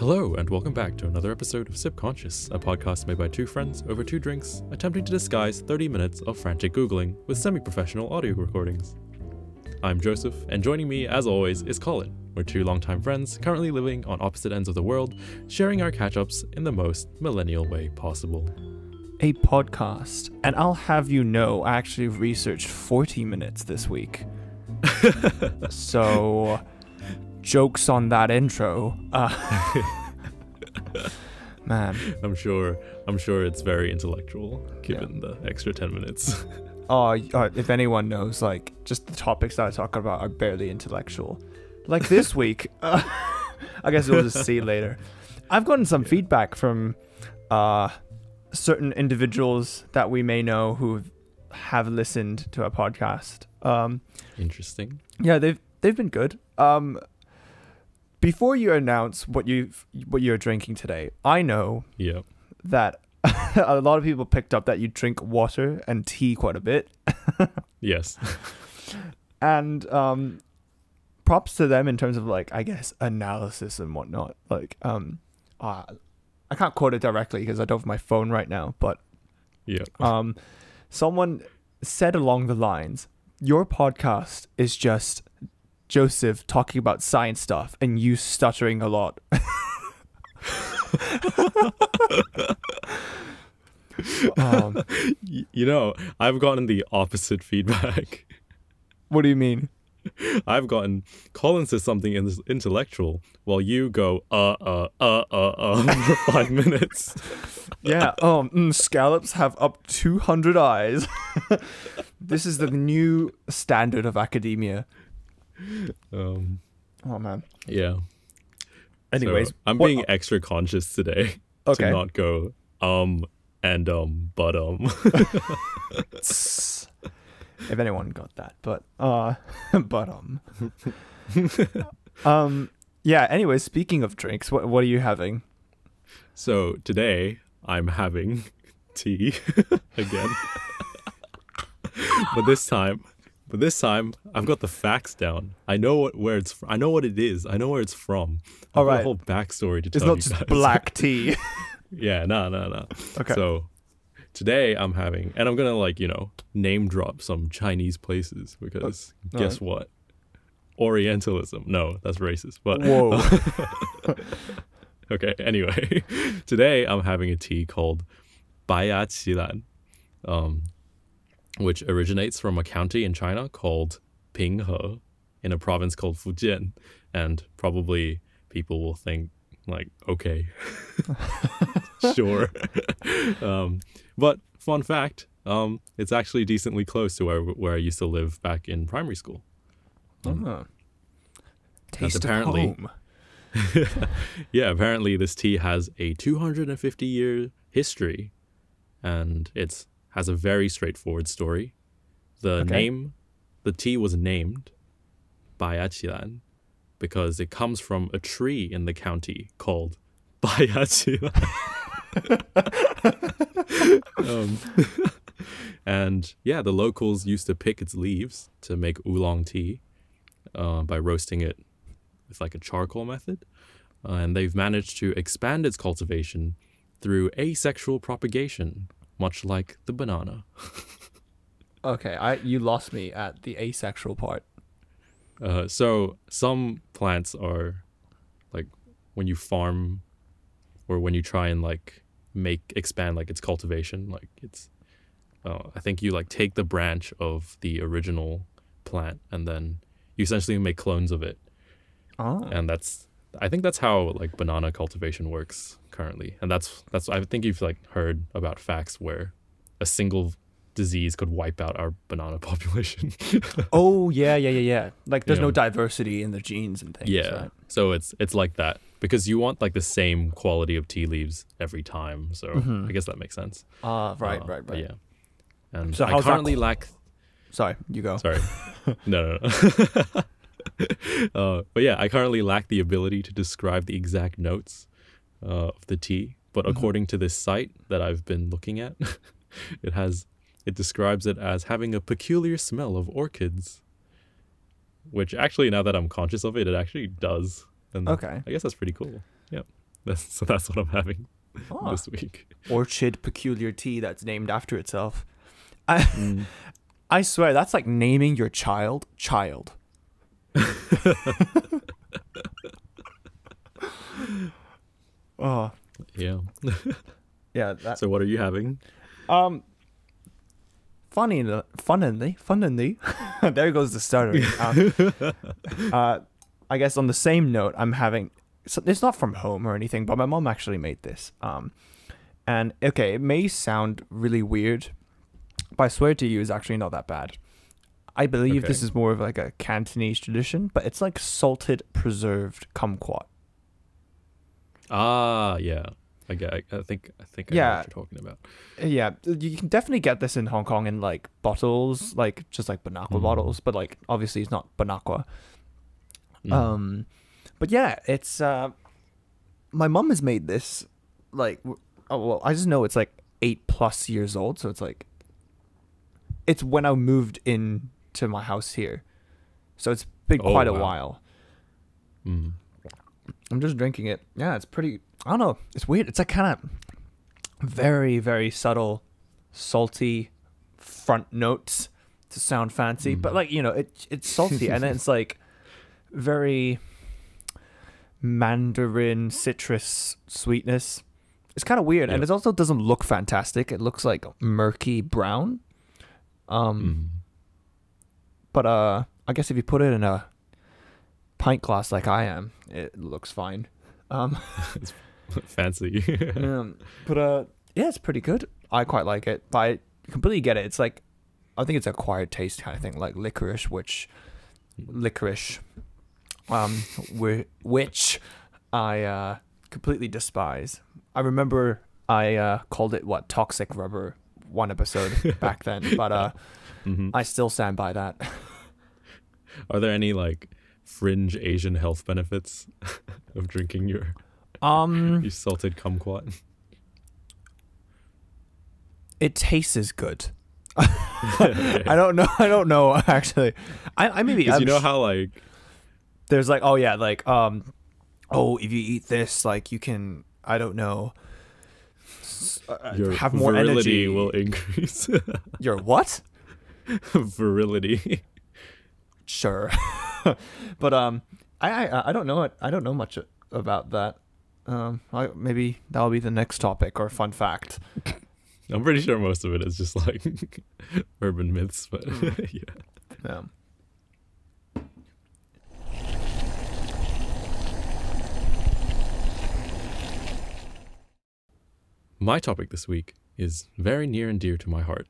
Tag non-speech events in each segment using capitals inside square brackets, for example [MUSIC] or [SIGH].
Hello, and welcome back to another episode of Subconscious, a podcast made by two friends over two drinks, attempting to disguise 30 minutes of frantic Googling with semi professional audio recordings. I'm Joseph, and joining me, as always, is Colin. We're two longtime friends, currently living on opposite ends of the world, sharing our catch ups in the most millennial way possible. a podcast, and I'll have you know, I actually researched 40 minutes this week. [LAUGHS] so, jokes on that intro. Uh, [LAUGHS] man, I'm sure I'm sure it's very intellectual, given the extra 10 minutes. [LAUGHS] oh, uh, if anyone knows, like, just the topics that I talk about are barely intellectual. Like this [LAUGHS] week, uh, I guess we'll just see later. I've gotten some feedback from uh, certain individuals that we may know who have listened to our podcast. Um, Interesting. Yeah, they've they've been good. Um before you announce what you what you're drinking today, I know Yeah. that [LAUGHS] a lot of people picked up that you drink water and tea quite a bit. [LAUGHS] Yes. And um props to them in terms of like I guess analysis and whatnot. Like um uh, I can't quote it directly because I don't have my phone right now, but Yeah. um someone said along the lines your podcast is just joseph talking about science stuff and you stuttering a lot [LAUGHS] um, you know, I've gotten the opposite feedback. [LAUGHS] what do you mean I've gotten Colin says something in intellectual while you go uh uh uh uh uh [LAUGHS] for five minutes. yeah um mm, scallops have up 200 eyes this is the new standard of academia Um, oh man yeah. anyways So, I'm what- being extra conscious today [LAUGHS] okay to not go um and um but um. [LAUGHS] if anyone got that but uh [LAUGHS] but um um yeah anyway speaking of drinks what what are you having so today I'm having tea again, but this time. But this time, I've got the facts down. I know what where it's. Fr- I know what it is. I know where it's from. I've All right. a whole backstory to it's tell not just guys. black [LAUGHS] tea Yeah, no, no, no. okay So today I'm having, and I'm gonna like you know name drop some Chinese places because Uh, guess what? Orientalism. No, that's racist. But whoa [LAUGHS] [LAUGHS] okay. Anyway, today I'm having a tea called Baiya Qilan, um, which originates from a county in China called Pinghe, in a province called Fujian, and probably people will think like, okay, [LAUGHS] sure. [LAUGHS] um, but fun fact, um, it's actually decently close to where where I used to live back in primary school. Oh. taste apparently- of home [LAUGHS] yeah, apparently this tea has a 250 year history and it's has a very straightforward story. The Okay. name the tea was named Baiya Qilan because it comes from a tree in the county called [LAUGHS] Baiya Qilan. um, and yeah, the locals used to pick its leaves to make oolong tea uh, by roasting it with like a charcoal method. Uh, and they've managed to expand its cultivation through asexual propagation, much like the banana. [LAUGHS] okay i you lost me at the asexual part Uh, so some plants are like when you farm or when you try and like make expand like its cultivation, like it's uh, I think you like take the branch of the original plant and then you essentially make clones of it. oh and that's I think that's how like banana cultivation works currently, and that's that's I think you've like heard about facts where a single disease could wipe out our banana [LAUGHS] population. oh yeah yeah yeah yeah like there's no diversity in the genes and things yeah, right? so it's it's like that because you want like the same quality of tea leaves every time. So Mhm. I guess that makes sense. ah right Uh, right but right Yeah, and So I how's that currently lack sorry you go Sorry. [LAUGHS] no, no, no. [LAUGHS] uh, but yeah, I currently lack the ability to describe the exact notes uh, of the tea. But Mhm. according to this site that I've been looking at, [LAUGHS] it has it describes it as having a peculiar smell of orchids. Which actually, now that I'm conscious of it, it actually does. And Okay. I guess that's pretty cool. Yeah. [LAUGHS] That's, so that's what I'm having Oh, this week. orchid peculiar tea that's named after itself. I Mm. [LAUGHS] I swear that's like naming your child child. Oh Yeah. [LAUGHS] yeah, that So what are you having? um. Funny, funnily, funnily, [LAUGHS] there goes the stutter. Um, [LAUGHS] uh, I guess on the same note, I'm having. So it's not from home or anything, but my mom actually made this. Um, and okay, it may sound really weird, but I swear to you, it's actually not that bad. I believe this is more of like a Cantonese tradition, but it's like salted preserved kumquat. Ah, yeah. I get. I, think. I think. I know Yeah. what you're talking about. Yeah, you can definitely get this in Hong Kong in like bottles, like just like Bonaqua Mhm. bottles, but like obviously it's not Bonaqua. Mm. Um, but yeah, it's uh, my mom has made this like oh well, I just know it's like eight plus years old, so it's like it's when I moved in to my house here, so it's been Oh, quite a while. Mm. I'm just drinking it. Yeah, it's pretty. I don't know. It's weird. It's like kind of very, very subtle, salty front notes to sound fancy, but Mhm. like you know, it it's salty and then it's [LAUGHS] like very mandarin citrus sweetness. It's kind of weird, and it also doesn't look fantastic. It looks like murky brown. Um, Mm. but uh, I guess if you put it in a pint glass like I am, it looks fine. Um. [LAUGHS] Fancy. [LAUGHS] um, but uh, yeah, it's pretty good. I quite like it, but I completely get it. It's like, I think it's acquired taste kind of thing, like licorice, which licorice, um, whi- which I uh completely despise. I remember I uh called it what toxic rubber one episode [LAUGHS] back then, but uh, Mhm. I still stand by that. Are there any like fringe Asian health benefits [LAUGHS] of drinking your Um, [LAUGHS] your salted kumquat? it tastes good. [LAUGHS] I don't know. I don't know actually. I I maybe you know how like there's like oh yeah like um oh if you eat this like you can I don't know uh, your have more virility energy. will increase. Your what? virility. Sure, [LAUGHS] but um I, I I don't know it. I don't know much about that. Um, I, maybe that'll be the next topic or fun fact. [LAUGHS] I'm pretty sure most of it is just like [LAUGHS] urban myths, but Mm. yeah. Yeah. My topic this week is very near and dear to my heart,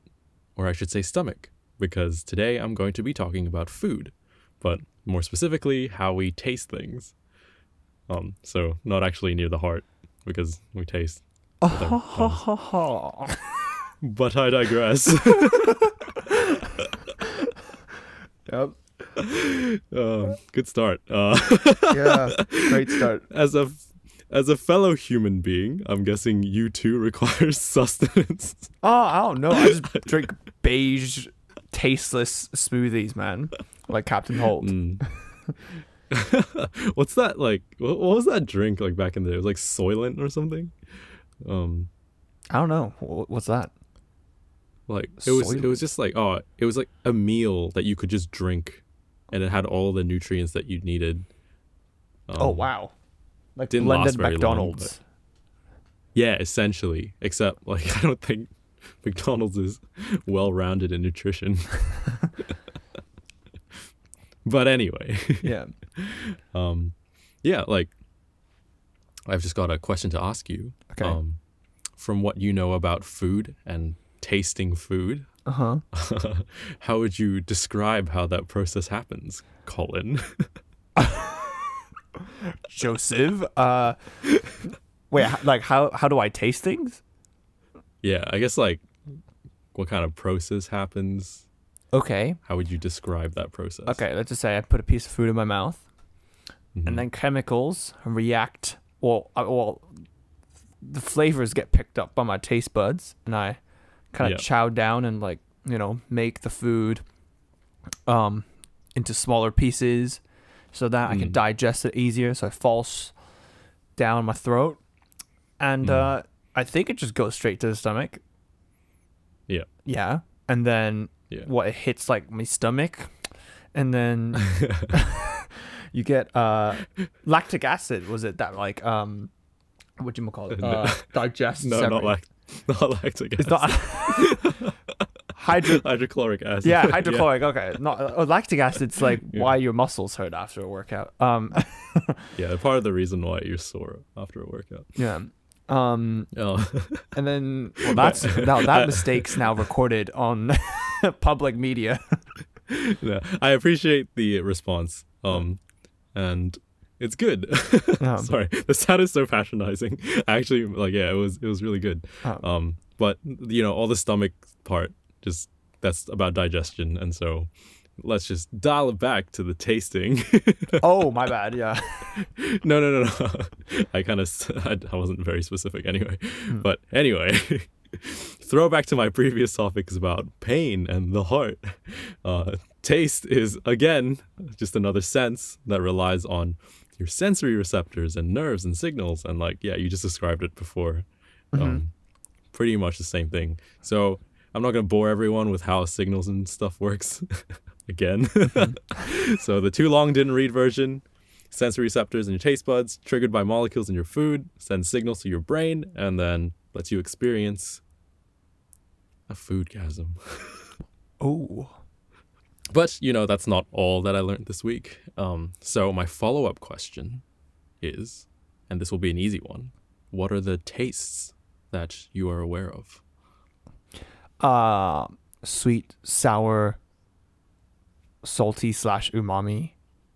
or I should say stomach, because today I'm going to be talking about food, but more specifically, how we taste things. Um, so not actually near the heart, because we taste. Oh, [LAUGHS] But I digress. [LAUGHS] yep. um, good start. Uh, [LAUGHS] Yeah. Great start. as a as a fellow human being, I'm guessing you too require sustenance. Oh, I don't know. I just drink beige, tasteless smoothies, man. Like Captain Holt. Mm. [LAUGHS] What's that like? What, what was that drink like back in the day? It was like Soylent or something. Um, I don't know. What's that? like it was. It was just like oh, it was like a meal that you could just drink, and it had all the nutrients that you needed. Um, oh wow. Like didn't blended last very long, McDonald's. Yeah, essentially. Except like [LAUGHS] I don't think McDonald's is well rounded in nutrition. [LAUGHS] but anyway. [LAUGHS] yeah. Um, yeah, like I've just got a question to ask you. Okay. Um, from what you know about food and tasting food, Uh huh. [LAUGHS] how would you describe how that process happens, Colin? [LAUGHS] Joseph. Uh, wait. Like how how do I taste things? yeah, I guess like what kind of process happens? Okay. How would you describe that process? Okay. Let's just say I put a piece of food in my mouth, Mhm. and then chemicals react. Well, uh, well, the flavors get picked up by my taste buds, and I kind of Yeah. chow down and like you know make the food um into smaller pieces so that I can Mm. digest it easier. So it falls down my throat, and Mm. uh, I think it just goes straight to the stomach. Yeah. Yeah, and then Yeah. what it hits like my stomach, and then [LAUGHS] [LAUGHS] you get uh lactic acid. Was it that like um, what do you call it? Uh, digest. no, not lact, not lactic It's acid. not [LAUGHS] hydro. hydrochloric acid. Yeah, hydrochloric. Okay, not oh, lactic acid's like Yeah. why your muscles hurt after a workout. Um, Yeah, part of the reason why you're sore after a workout. yeah. Um, Oh, and then well, that's now that mistake's now recorded on [LAUGHS] public media. [LAUGHS] yeah. I appreciate the response. Um, and it's good. [LAUGHS] Um, Sorry, the sound is so patronizing. Actually, like, yeah, it was it was really good. Um, Um, but you know, all the stomach part, just that's about digestion, and so let's just dial it back to the tasting. oh, my bad. Yeah. no, no, no, no. I kind of I, I wasn't very specific anyway. But anyway, [LAUGHS] throwback to my previous topics about pain and the heart. [LAUGHS] Uh, taste is again just another sense that relies on your sensory receptors and nerves and signals and like yeah, you just described it before. Um, pretty much the same thing. So I'm not gonna bore everyone with how signals and stuff works [LAUGHS] again. so the too long didn't read version sensory receptors in your taste buds, triggered by molecules in your food, sends signals to your brain, and then lets you experience a food chasm. [LAUGHS] Oh. But, you know, that's not all that I learned this week. Um, so my follow up question is, and this will be an easy one what are the tastes that you are aware of? Uh, sweet, sour, salty slash umami,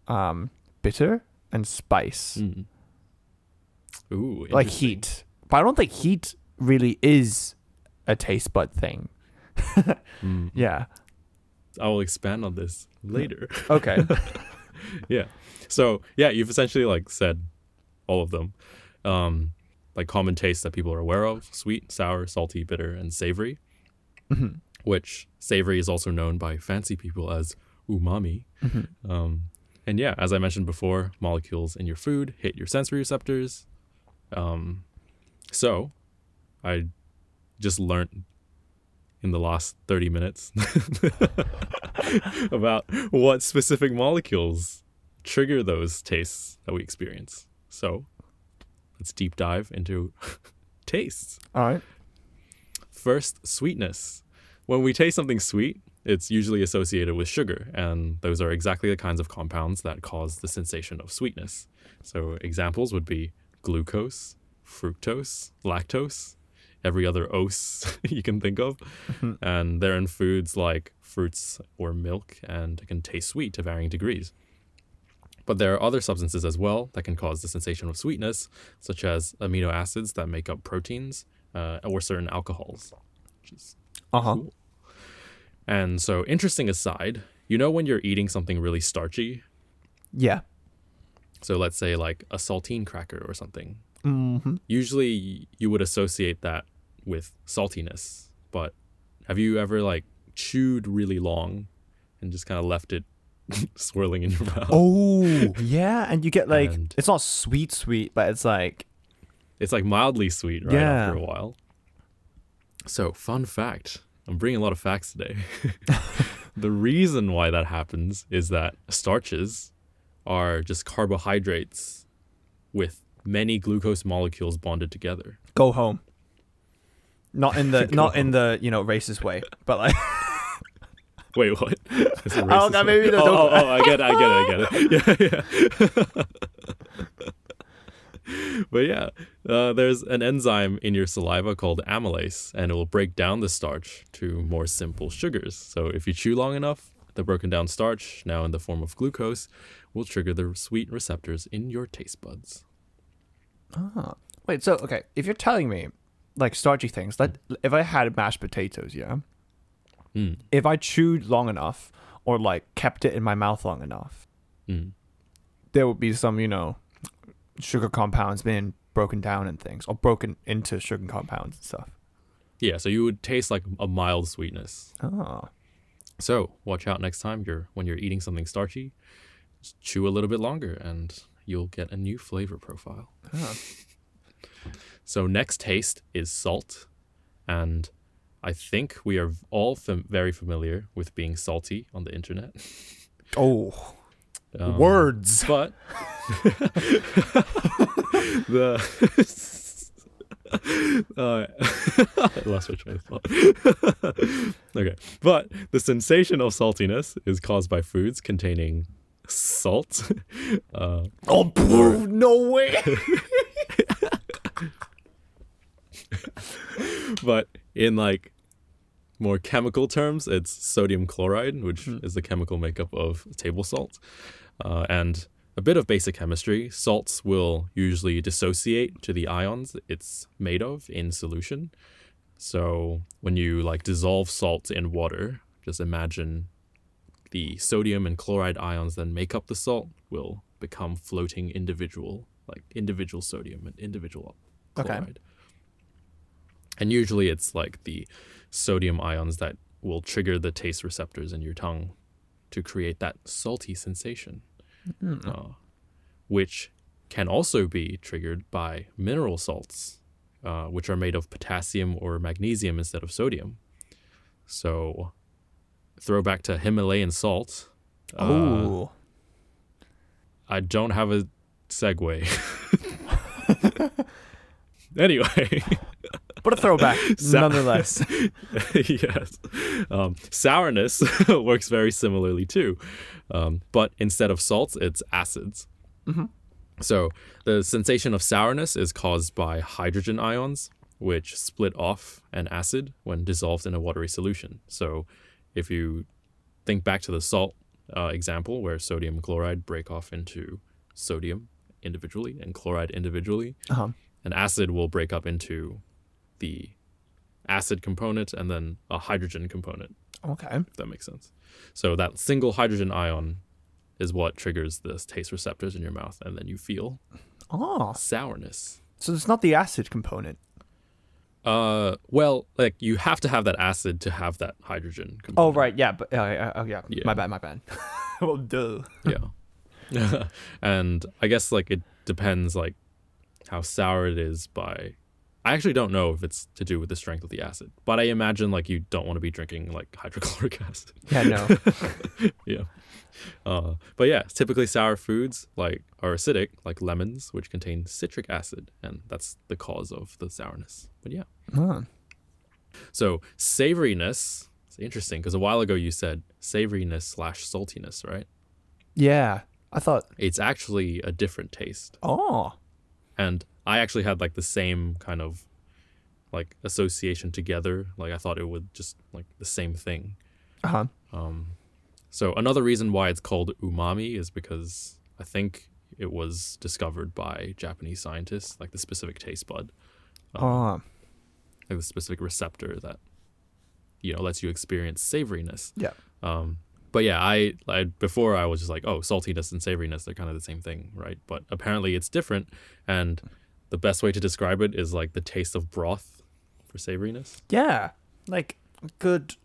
um, bitter, and spice. Mm. Ooh, like heat. But I don't think heat really is a taste bud thing. Mm. [LAUGHS] Yeah. I will expand on this later. [LAUGHS] Okay. [LAUGHS] yeah. So yeah, you've essentially like said all of them. Um, like common tastes that people are aware of: sweet, sour, salty, bitter, and savory. Mhm. Which savory is also known by fancy people as umami. Mhm. Um, and yeah, as I mentioned before, molecules in your food hit your sensory receptors. Um, so I just learned in the last 30 minutes [LAUGHS] about what specific molecules trigger those tastes that we experience. So let's deep dive into [LAUGHS] tastes. All right. First, sweetness. When we taste something sweet, it's usually associated with sugar, and those are exactly the kinds of compounds that cause the sensation of sweetness. So, examples would be glucose, fructose, lactose, every other ose [LAUGHS] you can think of. Mhm. And they're in foods like fruits or milk and it can taste sweet to varying degrees. But there are other substances as well that can cause the sensation of sweetness, such as amino acids that make up proteins uh, or certain alcohols, which is Uh huh. cool. And so, interesting aside, you know when you're eating something really starchy? Yeah. So, let's say like a saltine cracker or something. Mm-hmm. Usually, you would associate that with saltiness. But have you ever like chewed really long and just kind of left it [LAUGHS] swirling in your mouth? Oh, yeah. And you get like, And- it's not sweet, sweet, but it's like, It's like mildly sweet, right? Yeah. After a while. So, fun fact I'm bringing a lot of facts today. [LAUGHS] the reason why that happens is that starches are just carbohydrates with many glucose molecules bonded together. go home. Not in the, not in the, [LAUGHS] you know, racist way, but like, [LAUGHS] Wait, what? Oh, maybe the- oh, oh, oh, I get it, I get it, I get it. [LAUGHS] Yeah, yeah. but yeah, uh, there's an enzyme in your saliva called amylase, and it will break down the starch to more simple sugars. So if you chew long enough, the broken down starch, now in the form of glucose, will trigger the sweet receptors in your taste buds. ah. wait, so, okay. If you're telling me like starchy things, Like if I had mashed potatoes, yeah, Mm, if I chewed long enough or like kept it in my mouth long enough, mm. there would be some, you know, sugar compounds being broken down and things, or broken into sugar compounds and stuff. Yeah, so you would taste like a mild sweetness. Oh, So watch out next time you're when you're eating something starchy. Just chew a little bit longer, and you'll get a new flavor profile. ah. So next taste is salt, and I think we are all fam- very familiar with being salty on the internet. [LAUGHS] Oh, Um, words. but [LAUGHS] the [LAUGHS] uh, I lost my train of thought. okay, but the sensation of saltiness is caused by foods containing salt. Uh, Oh, no way. [LAUGHS] but in like more chemical terms, it's sodium chloride, which is the chemical makeup of table salt. Uh, and a bit of basic chemistry, salts will usually dissociate to the ions it's made of in solution. So when you like dissolve salt in water, just imagine the sodium and chloride ions that make up the salt will become floating individual, like individual sodium and individual Okay. And usually it's like the sodium ions that will trigger the taste receptors in your tongue to create that salty sensation, uh, which can also be triggered by mineral salts, uh, which are made of potassium or magnesium instead of sodium. So, throwback to Himalayan salt. uh, Oh, I don't have a segue. [LAUGHS] anyway. [LAUGHS] but a throwback, [LAUGHS] Sa- nonetheless. [LAUGHS] yes. Um, sourness [LAUGHS] works very similarly too. Um, but instead of salts, it's acids. So the sensation of sourness is caused by hydrogen ions, which split off an acid when dissolved in a watery solution. So if you think back to the salt uh, example where sodium chloride break off into sodium individually and chloride individually, Uh-huh. an acid will break up into the acid component and then a hydrogen component, Okay. if that makes sense. So that single hydrogen ion is what triggers the taste receptors in your mouth, and then you feel Oh, sourness. so it's not the acid component. Uh, well, like you have to have that acid to have that hydrogen. Component. Oh, right. Yeah. But uh, uh, oh, yeah. Yeah. My bad. My bad. [LAUGHS] well, duh. Yeah. [LAUGHS] and I guess like it depends like how sour it is by I actually don't know if it's to do with the strength of the acid, but I imagine like you don't want to be drinking like hydrochloric [LAUGHS] acid. Yeah. No. [LAUGHS] yeah. Uh, but yeah, typically sour foods like are acidic, like lemons, which contain citric acid, and that's the cause of the sourness. But yeah. Huh. So savoriness is interesting because a while ago you said savoriness slash saltiness, right? Yeah. I thought. It's actually a different taste. Oh. and I actually had like the same kind of like association together. Like I thought it would just like the same thing. Uh huh. Um, so another reason why it's called umami is because I think it was discovered by Japanese scientists, like the specific taste bud, Oh. like the specific receptor that you know lets you experience savoriness. Yeah. Um, but yeah, I, I before I was just like, oh, saltiness and savoriness, they're kind of the same thing, right? But apparently it's different, and the best way to describe it is like the taste of broth for savoriness. Yeah. Like good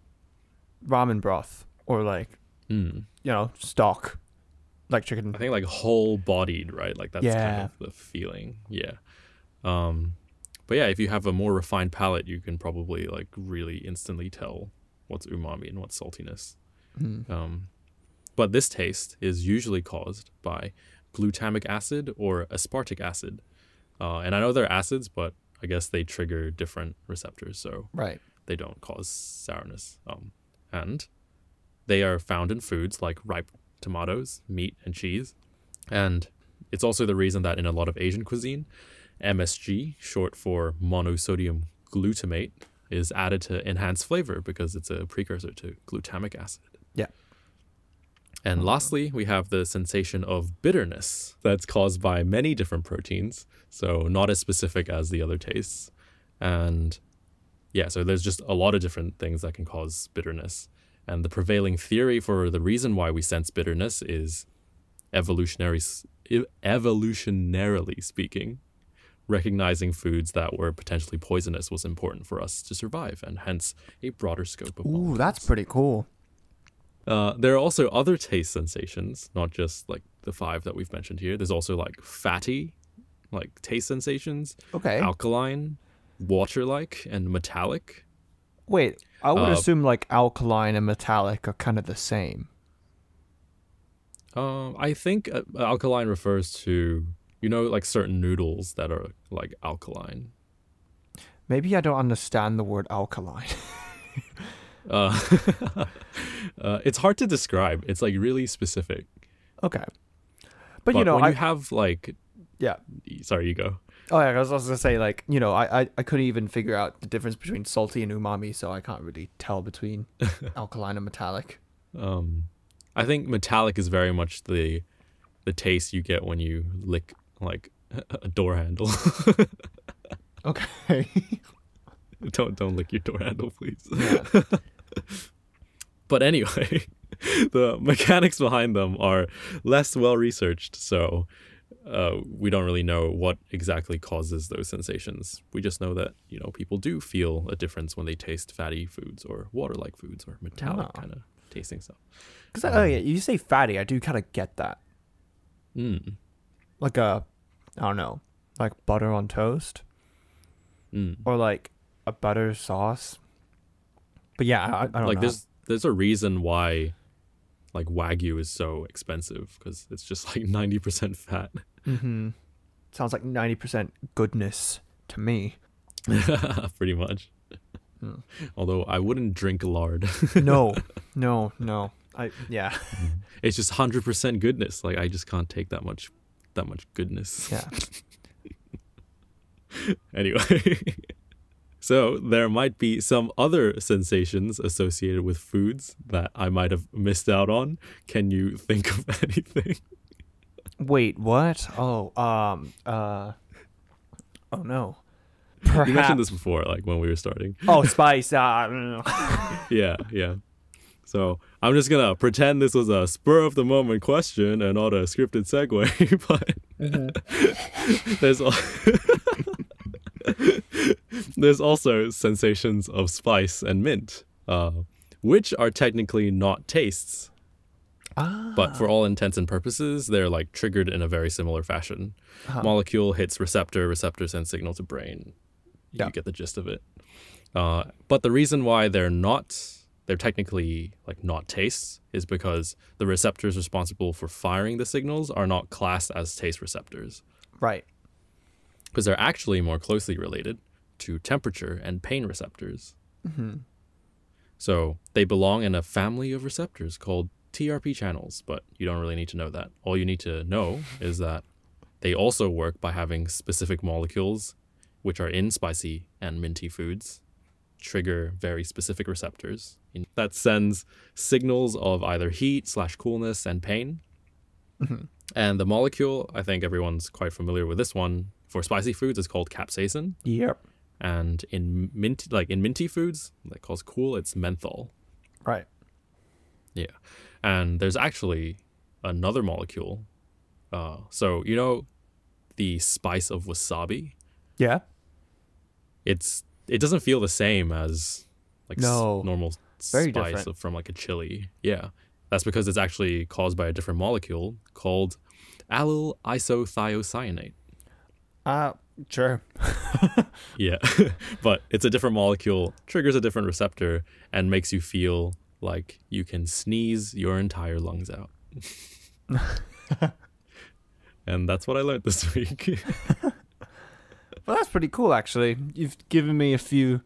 ramen broth or like Mm. you know stock, like chicken. I think like whole bodied, right? Like that's kind of the feeling. Yeah. Um, but yeah, if you have a more refined palate, you can probably like really instantly tell what's umami and what's saltiness. Mm. Um, but this taste is usually caused by glutamic acid or aspartic acid. Uh, and I know they're acids, but I guess they trigger different receptors, so Right. they don't cause sourness. Um, and they are found in foods like ripe tomatoes, meat, and cheese. And it's also the reason that in a lot of Asian cuisine, MSG, short for monosodium glutamate, is added to enhance flavor because it's a precursor to glutamic acid. Yeah. And lastly, we have the sensation of bitterness that's caused by many different proteins, so not as specific as the other tastes. And yeah, so there's just a lot of different things that can cause bitterness. And the prevailing theory for the reason why we sense bitterness is evolutionary evolutionarily speaking, recognizing foods that were potentially poisonous was important for us to survive and hence a broader scope of Ooh, that's pretty cool. Uh, there are also other taste sensations, not just like the five that we've mentioned here. There's also like fatty like taste sensations Okay. alkaline, water like, and metallic. Wait, I would Uh, assume like alkaline and metallic are kind of the same. Um, I think uh, alkaline refers to you know like certain noodles that are like alkaline. Maybe I don't understand the word alkaline. [LAUGHS] Uh, [LAUGHS] uh, it's hard to describe. It's like really specific. okay. But But, you know, when I you have like, yeah. sorry, you go. Oh yeah, I was also gonna say like you know I, I I couldn't even figure out the difference between salty and umami, so I can't really tell between [LAUGHS] alkaline and metallic. Um, I think metallic is very much the the taste you get when you lick like [LAUGHS] a door handle. Okay. [LAUGHS] don't don't lick your door handle, please. yeah. But anyway, [LAUGHS] the mechanics behind them are less well researched, so uh, we don't really know what exactly causes those sensations. We just know that you know people do feel a difference when they taste fatty foods or water-like foods or metallic Ah. kind of tasting stuff. Because oh yeah, you say fatty, I do kind of get that. Mm. Like a, I don't know, like butter on toast Mm. or like a butter sauce. But yeah, I, I don't like know. there's there's a reason why like wagyu is so expensive because it's just like [LAUGHS] 90% fat Mm-hmm. Sounds like ninety percent goodness to me. [LAUGHS] pretty much Hmm. although i wouldn't drink lard [LAUGHS] No, no, no. I yeah it's just 100% goodness like i just can't take that much that much goodness yeah. anyway so there might be some other sensations associated with foods that i might have missed out on can you think of [LAUGHS] anything Wait, what? Oh, um, uh, oh no. you mentioned this before like when we were starting Oh, spice. Uh, I don't know. [LAUGHS] [LAUGHS] yeah, yeah. So I'm just gonna pretend this was a spur of the moment question and not a scripted segue, but there's al- there's also sensations of spice and mint, uh, which are technically not tastes, ah. but for all intents and purposes, they're like triggered in a very similar fashion. Uh-huh. Molecule hits receptor, receptor sends signal to brain. Yeah. You get the gist of it. Uh, but the reason why they're not, they're technically like not tastes, is because the receptors responsible for firing the signals are not classed as taste receptors, right. because they're actually more closely related to temperature and pain receptors. Mm-hmm. So they belong in a family of receptors called TRP channels, but you don't really need to know that. All you need to know [LAUGHS] is that they also work by having specific molecules, which are in spicy and minty foods, trigger very specific receptors that sends signals of either heat slash coolness and pain. Mhm. And the molecule, I think everyone's quite familiar with this one. For spicy foods, is called capsaicin, Yep. And in mint, like in minty foods, that calls cool, it's menthol. Right. Yeah and there's actually another molecule. Uh, so you know, the spice of wasabi. Yeah. It's it doesn't feel the same as like s- normal Very spice different. from like a chili. Yeah, that's because it's actually caused by a different molecule called allyl isothiocyanate. Uh, sure. [LAUGHS] Yeah, [LAUGHS] but it's a different molecule, triggers a different receptor, and makes you feel like you can sneeze your entire lungs out. [LAUGHS] and that's what I learned this week. Well, that's pretty cool, actually. You've given me a few,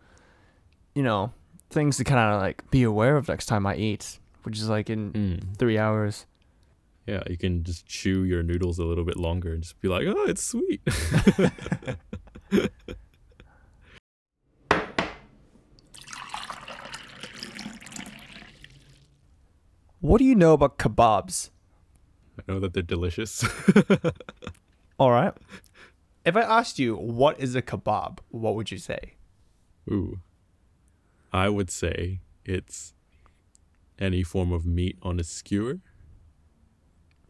you know, things to kind of like be aware of next time I eat, which is like in Mm. three hours. Yeah, you can just chew your noodles a little bit longer and just be like, oh, it's sweet. [LAUGHS] What do you know about kebabs? I know that they're delicious. [LAUGHS] All right. [LAUGHS] If I asked you what is a kebab, what would you say? Ooh. I would say it's any form of meat on a skewer.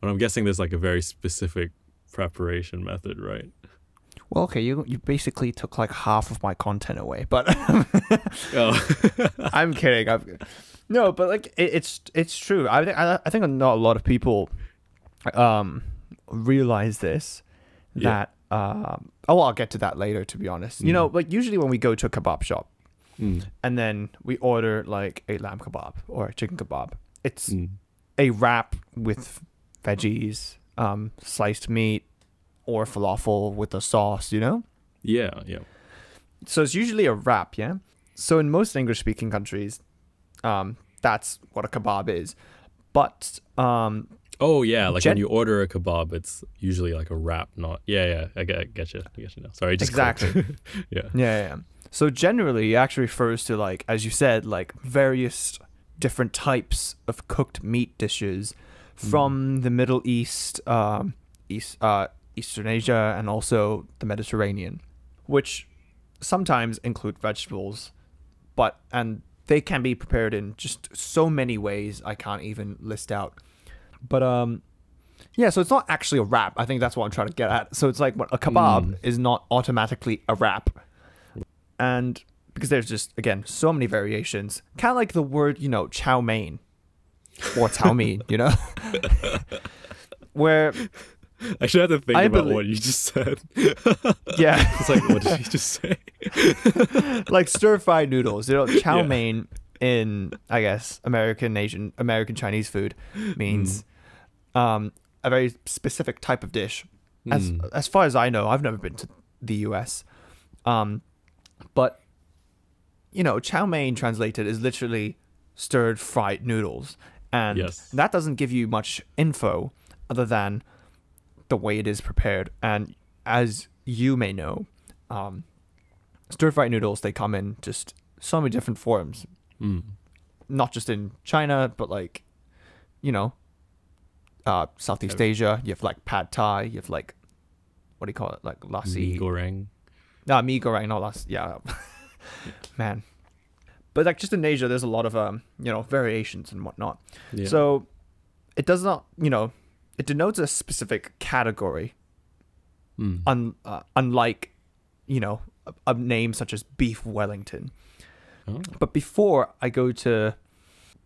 But I'm guessing there's like a very specific preparation method, right? Well, okay, you you basically took like half of my content away, but [LAUGHS] Oh. [LAUGHS] I'm kidding. I'm, no, but like it, it's it's true. I think I, I think not a lot of people um realize this Yeah. that Um, oh, I'll get to that later. To be honest, you know, Mm. like usually when we go to a kebab shop Mm. and then we order like a lamb kebab or a chicken kebab, it's Mm. a wrap with veggies, um, sliced meat, or falafel with a sauce. You know, Yeah, yeah. so it's usually a wrap. Yeah. So in most English-speaking countries, um, that's what a kebab is. But um, Oh yeah, like Gen- when you order a kebab, it's usually like a wrap, not yeah, yeah. I get, I get you, I get you now. Sorry, just Exactly. [LAUGHS] [LAUGHS] Yeah, yeah, yeah. So generally, it actually refers to like, as you said, like various different types of cooked meat dishes from the Middle East, um, East, uh, Eastern Asia, and also the Mediterranean, which sometimes include vegetables, but and they can be prepared in just so many ways I can't even list out. But um, yeah, so it's not actually a wrap. I think that's what I'm trying to get at. So it's like what a kebab Mm. is not automatically a wrap, and because there's just again so many variations, kind of like the word you know chow mein or chow mein, you know, [LAUGHS] where I should have to think I about belie- what you just said. [LAUGHS] yeah, [LAUGHS] It's like, what did he just say? like stir fried noodles. You know, chow Yeah. mein in I guess American Asian American Chinese food means um, a very specific type of dish. As Mm. as far as I know, I've never been to the U.S. Um, but you know, chow mein translated is literally stirred fried noodles, and Yes. that doesn't give you much info other than the way it is prepared. And as you may know, um, stir fried noodles they come in just so many different forms, Mm. not just in China, but like, you know, uh, Southeast Uh, Asia. You have like pad thai. You have like, what do you call it? Like lassi. Mee goreng. Nah, mee goreng, not lassi. Yeah, [LAUGHS] man. But like just in Asia, there's a lot of um, you know, variations and whatnot. Yeah. So it does not, you know, it denotes a specific category, Mm. un, uh, unlike, you know, a, a name such as beef Wellington. Oh. But before I go to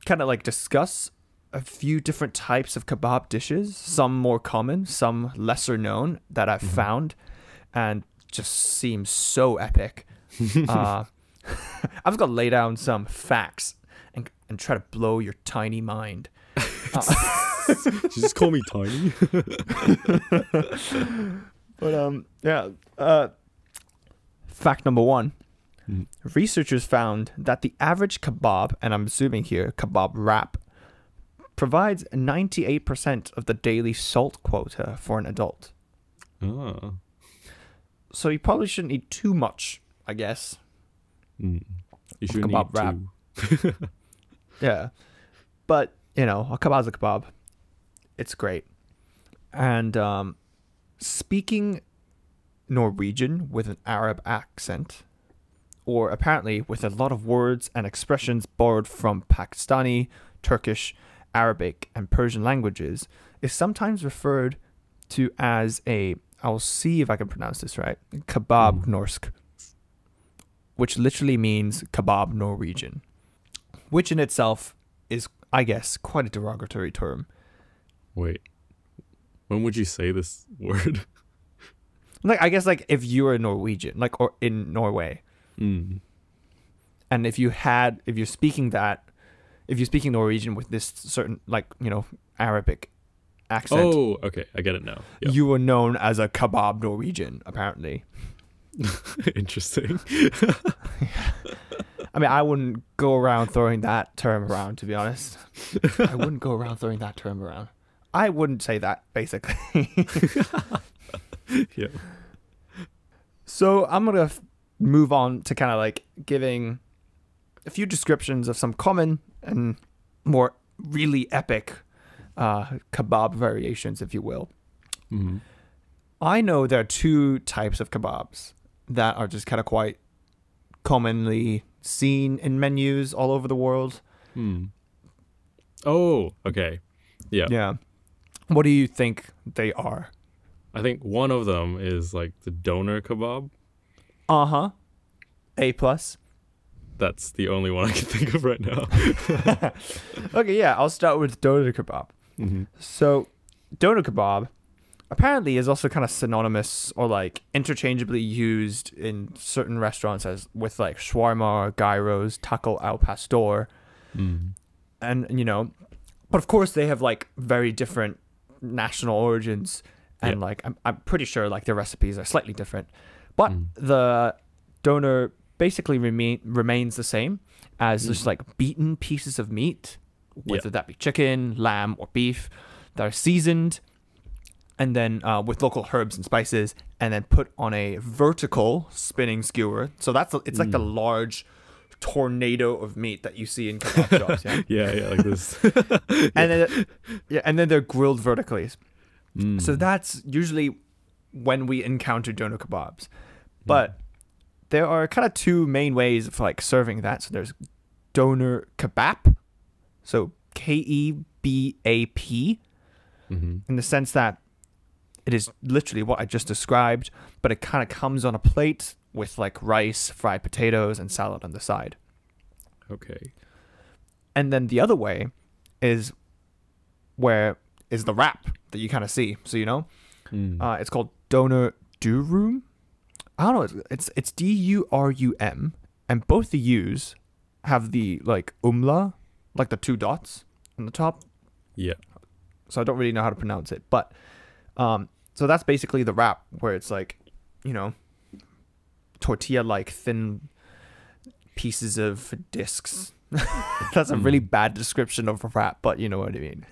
kind of like discuss a few different types of kebab dishes, some more common, some lesser known that I've Mhm. found and just seem so epic. [LAUGHS] uh, I'm just gonna lay down some facts and and try to blow your tiny mind. [LAUGHS] Uh, just call me tiny? [LAUGHS] but um, yeah. Uh, fact number one: Mm. researchers found that the average kebab, and I'm assuming here kebab wrap, provides 98% of the daily salt quota for an adult. oh. So you probably shouldn't eat too much, I guess. Mm. You should Kebab wrap. [LAUGHS] Yeah. But, you know, a kebab's a kebab. It's great. And um, speaking Norwegian with an Arab accent, or apparently with a lot of words and expressions borrowed from Pakistani, Turkish, Arabic, and Persian languages, is sometimes referred to as a, I'll see if I can pronounce this right, kebab Mm. norsk, which literally means kebab Norwegian, which in itself is, I guess, quite a derogatory term. Wait. When would you say this [LAUGHS] word? Like, I guess, like if you were Norwegian, like, or in Norway, Mm. and if you had, if you're speaking that, if you're speaking Norwegian with this certain, like, you know, Arabic accent, Oh, okay. I get it now. Yeah. you were known as a kebab Norwegian, apparently. [LAUGHS] Interesting. [LAUGHS] I mean, I wouldn't go around throwing that term around, to be honest. I wouldn't go around throwing that term around. I wouldn't say that, basically. [LAUGHS] yeah. So I'm gonna f- move on to kind of like giving a few descriptions of some common and more really epic uh, kebab variations, if you will. Mm. I know there are two types of kebabs that are just kind of quite commonly seen in menus all over the world. Hmm. Oh, okay. Yeah. Yeah. What do you think they are? I think one of them is like the doner kebab. Uh huh. A plus. That's the only one I can think of right now. [LAUGHS] Okay, yeah, I'll start with doner kebab. hmm So, doner kebab apparently is also kind of synonymous or like interchangeably used in certain restaurants as with like shawarma, gyros, taco al pastor, Mm. and you know, but of course they have like very different national origins, and Yeah. like I'm I'm pretty sure like their recipes are slightly different, but Mm. the doner basically remain remains the same as just Mm. like beaten pieces of meat, Yeah. whether that be chicken, lamb, or beef, that are seasoned, and then uh, with local herbs and spices, and then put on a vertical spinning skewer. So that's it's like the Mm. large tornado of meat that you see in kebab shops. Yeah. [LAUGHS] Yeah, yeah, like this. [LAUGHS] And then, yeah, and then they're grilled vertically. Mm. So that's usually when we encounter doner kebabs. But there are kind of two main ways of like serving that. So there's doner kebab, so K E B A P, Mhm. in the sense that it is literally what I just described, but it kind of comes on a plate with like rice, fried potatoes, and salad on the side. Okay. And then the other way is where is the wrap that you kind of see. So you know, Mm. uh, it's called Doner Durum. I don't know. It's it's, it's D U R U M, and both the U's have the like umla, like the two dots on the top. yeah. So I don't really know how to pronounce it, but um, so that's basically the wrap where it's like, you know, tortilla like thin pieces of discs. [LAUGHS] that's a really Mm. bad description of a wrap, but you know what I mean.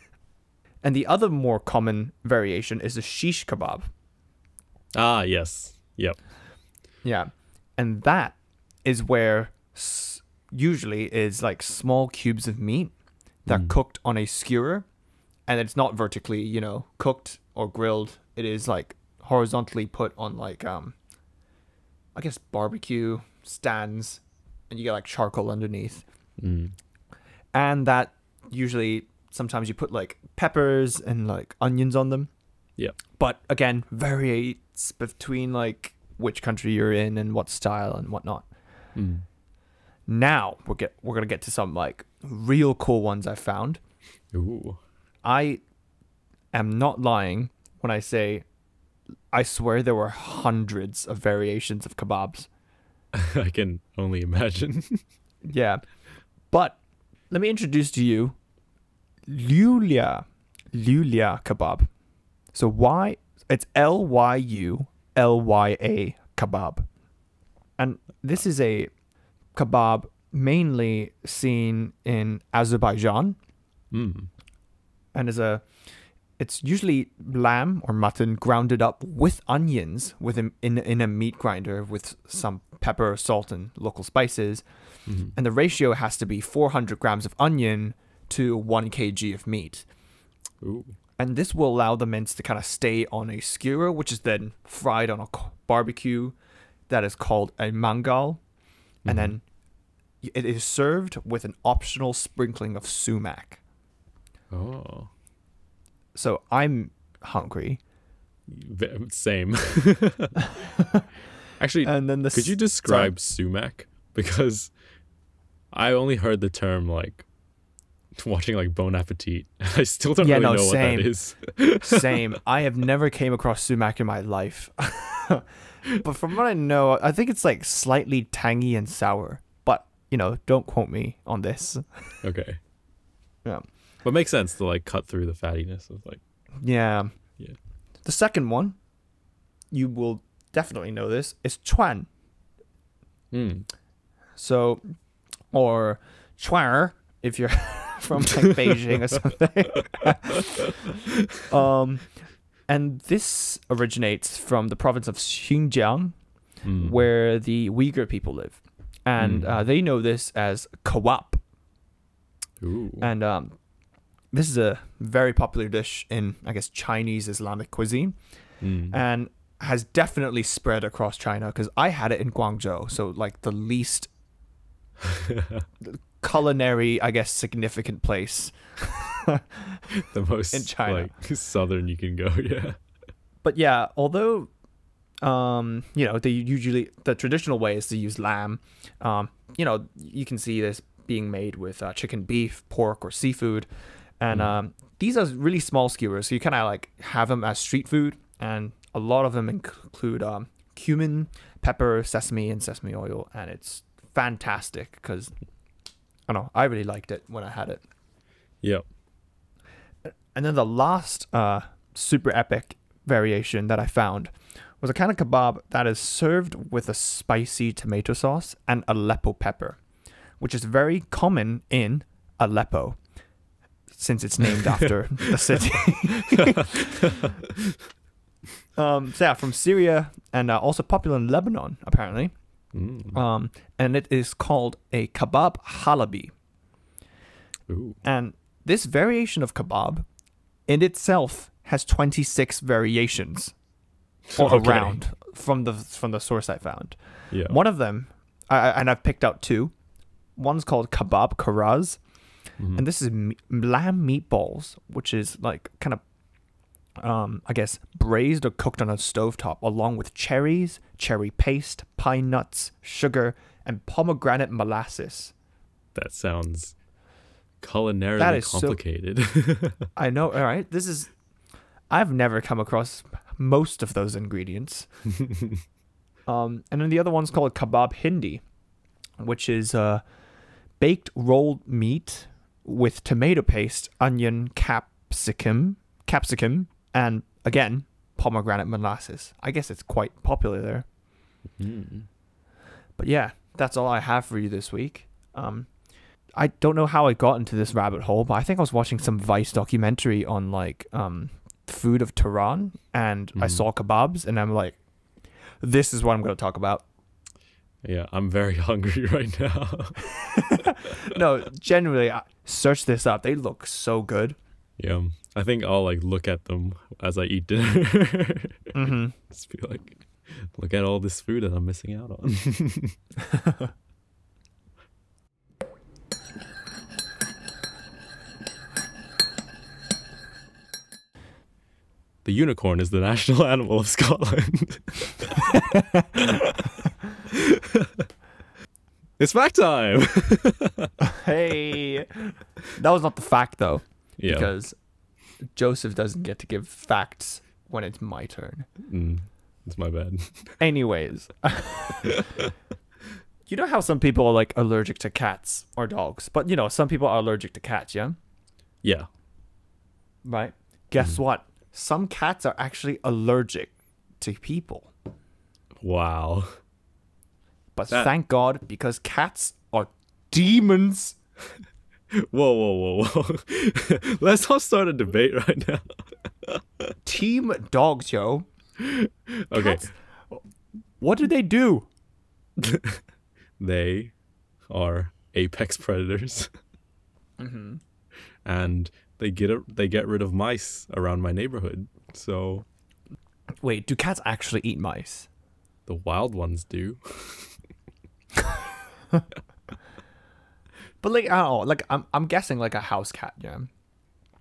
And the other more common variation is the shish kebab. Ah, yes. Yep. Yeah. And that is where s- usually is like small cubes of meat that are Mm. cooked on a skewer and it's not vertically, you know, cooked or grilled. It is like horizontally put on like um I guess barbecue stands and you get like charcoal underneath. Mm. And that usually sometimes you put like peppers and like onions on them. Yeah. But again, varies between like which country you're in and what style and whatnot. Mm. Now we're get we're gonna get to some like real cool ones I found. Ooh. I am not lying when I say I swear there were hundreds of variations of kebabs. [LAUGHS] I can only imagine. [LAUGHS] Yeah. But let me introduce to you Lyulya. Lyulya kebab. So why it's L Y U L Y A kebab. And this is a kebab mainly seen in Azerbaijan mm. and is a it's usually lamb or mutton grounded up with onions with in in a meat grinder with some pepper, salt, and local spices. Mhm. And the ratio has to be 400 grams of onion to 1 kg of meat. Ooh. And this will allow the mince to kind of stay on a skewer, which is then fried on a barbecue that is called a mangal. And then it is served with an optional sprinkling of sumac. Oh. So I'm hungry. Same. [LAUGHS] Actually, And then the could you describe sumac? [LAUGHS] Because I only heard the term like watching like Bon Appetit. [LAUGHS] I still don't Yeah, really no, know same. what that is. Same. I have never came across sumac in my life. but from what I know, I think it's like slightly tangy and sour. But, you know, don't quote me on this. Okay. Yeah. But makes sense to like cut through the fattiness of like Yeah. Yeah. The second one, you will definitely know this, is chuan. mm. So, or chuan if you're [LAUGHS] from like Beijing or something. [LAUGHS] um, and this originates from the province of Xinjiang, Mm. where the Uyghur people live. And Mm. uh, they know this as kawap. Ooh. And um, this is a very popular dish in, I guess, Chinese Islamic cuisine Mm. and has definitely spread across China because I had it in Guangzhou. So, like, the least [LAUGHS] culinary, I guess, significant place. [LAUGHS] the most in China. like southern you can go. [LAUGHS] Yeah. But yeah, although, um, you know, they usually, the traditional way is to use lamb. Um, you know, you can see this being made with uh, chicken, beef, pork, or seafood. And Mm. um, these are really small skewers. So you kind of like have them as street food and a lot of them include um, cumin, pepper, sesame, and sesame oil, and it's fantastic because I don't know I really liked it when I had it. Yep. And then the last uh, super epic variation that I found was a kind of kebab that is served with a spicy tomato sauce and Aleppo pepper, which is very common in Aleppo since it's named [LAUGHS] after the city. [LAUGHS] um, so yeah, from Syria and uh, also popular in Lebanon apparently. Mm. Um, and it is called a kebab halabi. Ooh. And this variation of kebab in itself has 26 variations all [LAUGHS] Okay. around from the from the source I found. Yeah. One of them, I, I- and I've picked out two. One's called kebab karaz, Mhm. and this is me- lamb meatballs, which is like kind of, um, I guess braised or cooked on a stovetop, along with cherries, cherry paste, pine nuts, sugar, and pomegranate molasses. that sounds culinarily That is so- complicated. [LAUGHS] I know, all right. This is, I've never come across most of those ingredients. [LAUGHS] um, and then the other one's called kebab hindi, which is uh, baked rolled meat with tomato paste, onion, capsicum, capsicum, and again pomegranate molasses. I guess it's quite popular there. Mm. But yeah, that's all I have for you this week. Um, I don't know how I got into this rabbit hole, but I think I was watching some Vice documentary on like um, food of Tehran, and I Mhm. saw kebabs, and I'm like, this is what I'm going to talk about. Yeah, I'm very [LAUGHS] hungry right now. [LAUGHS] no, generally, I- search this up. They look so good. yeah, I think I'll like look at them as I eat dinner. [LAUGHS] hmm Just be like, look at all this food that I'm missing out on. the unicorn is the national animal of Scotland. [LAUGHS] it's fact time. [LAUGHS] Hey, that was not the fact though, yeah, because Joseph doesn't get to give facts when it's my turn. mm, it's my bad. [LAUGHS] Anyways, you know how some people are like allergic to cats or dogs, but you know some people are allergic to cats, yeah. Yeah, Right. Guess what? Some cats are actually allergic to people, wow. But That- thank God because cats are demons. [LAUGHS] Whoa, whoa, whoa, whoa. [LAUGHS] Let's not start a debate right now. [LAUGHS] Team dogs, yo. Okay. Cats- What do they do? They are apex predators Mm-hmm. and they get a, they get rid of mice around my neighborhood. So Wait, do cats actually eat mice? the wild ones do. But like, I don't know. Like, I'm I'm guessing like a house cat, yeah,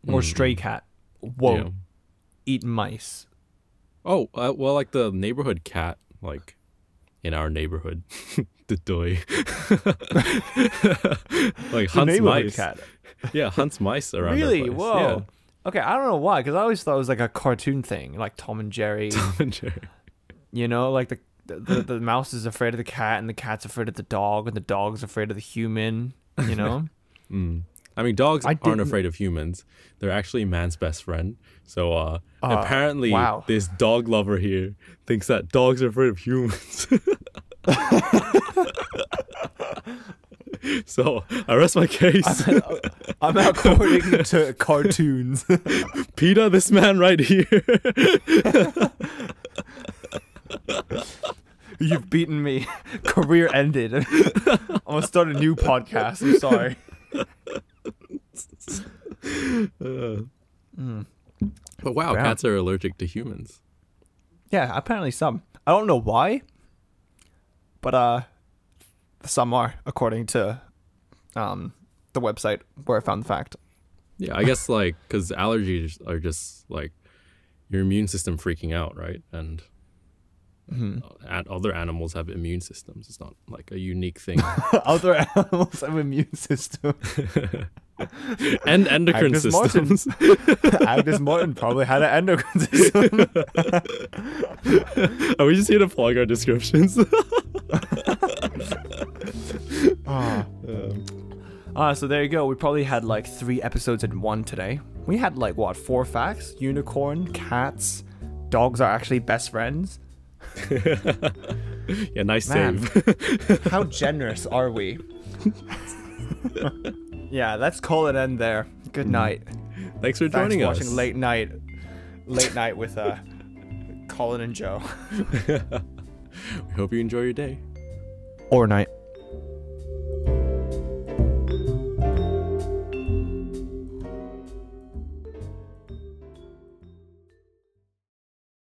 or stray cat won't Yeah. eat mice. Oh, uh, well like the neighborhood cat like in our neighborhood. [LAUGHS] the doy. [LAUGHS] like hunts mice. cat. Yeah, hunts mice around. Really? place. Whoa. Okay, I don't know why, because I always thought it was like a cartoon thing, like Tom and Jerry. [LAUGHS] Tom and Jerry. you know, like the, the the mouse is afraid of the cat, and the cat's afraid of the dog, and the dog's afraid of the human. You know. [LAUGHS] Mm. I mean, dogs I aren't didn't- afraid of humans. They're actually man's best friend. So uh, Uh, apparently, wow. this dog lover here thinks that dogs are afraid of humans. [LAUGHS] so I rest my case. I'm according [LAUGHS] to cartoons. Peter, this man right here. [LAUGHS] You've beaten me. [LAUGHS] Career ended. [LAUGHS] I'm gonna start a new podcast. I'm sorry. Uh, Mm. but wow, Yeah. cats are allergic to humans. Yeah, apparently some. I don't know why, but uh, some are, according to um the website where I found the fact. Yeah, I guess like because allergies are just like your immune system freaking out, right? And Mhm. and other animals have immune systems. It's not like a unique thing. [LAUGHS] Other animals have immune systems. [LAUGHS] and endocrine Agnes systems. [LAUGHS] Agnes Martin probably had an endocrine system. Are we just here to plug our descriptions? Ah. Um, Ah, so there you go. We probably had like three episodes in one today. We had like what four facts: unicorn, cats, dogs are actually best friends. [LAUGHS] yeah, nice Man. save. [LAUGHS] How [LAUGHS] generous are we? yeah, let's call it end there. Good night. Thanks for joining Thanks joining for us. watching late night, late night with uh, Colin and Joe. we hope you enjoy your day. Or night.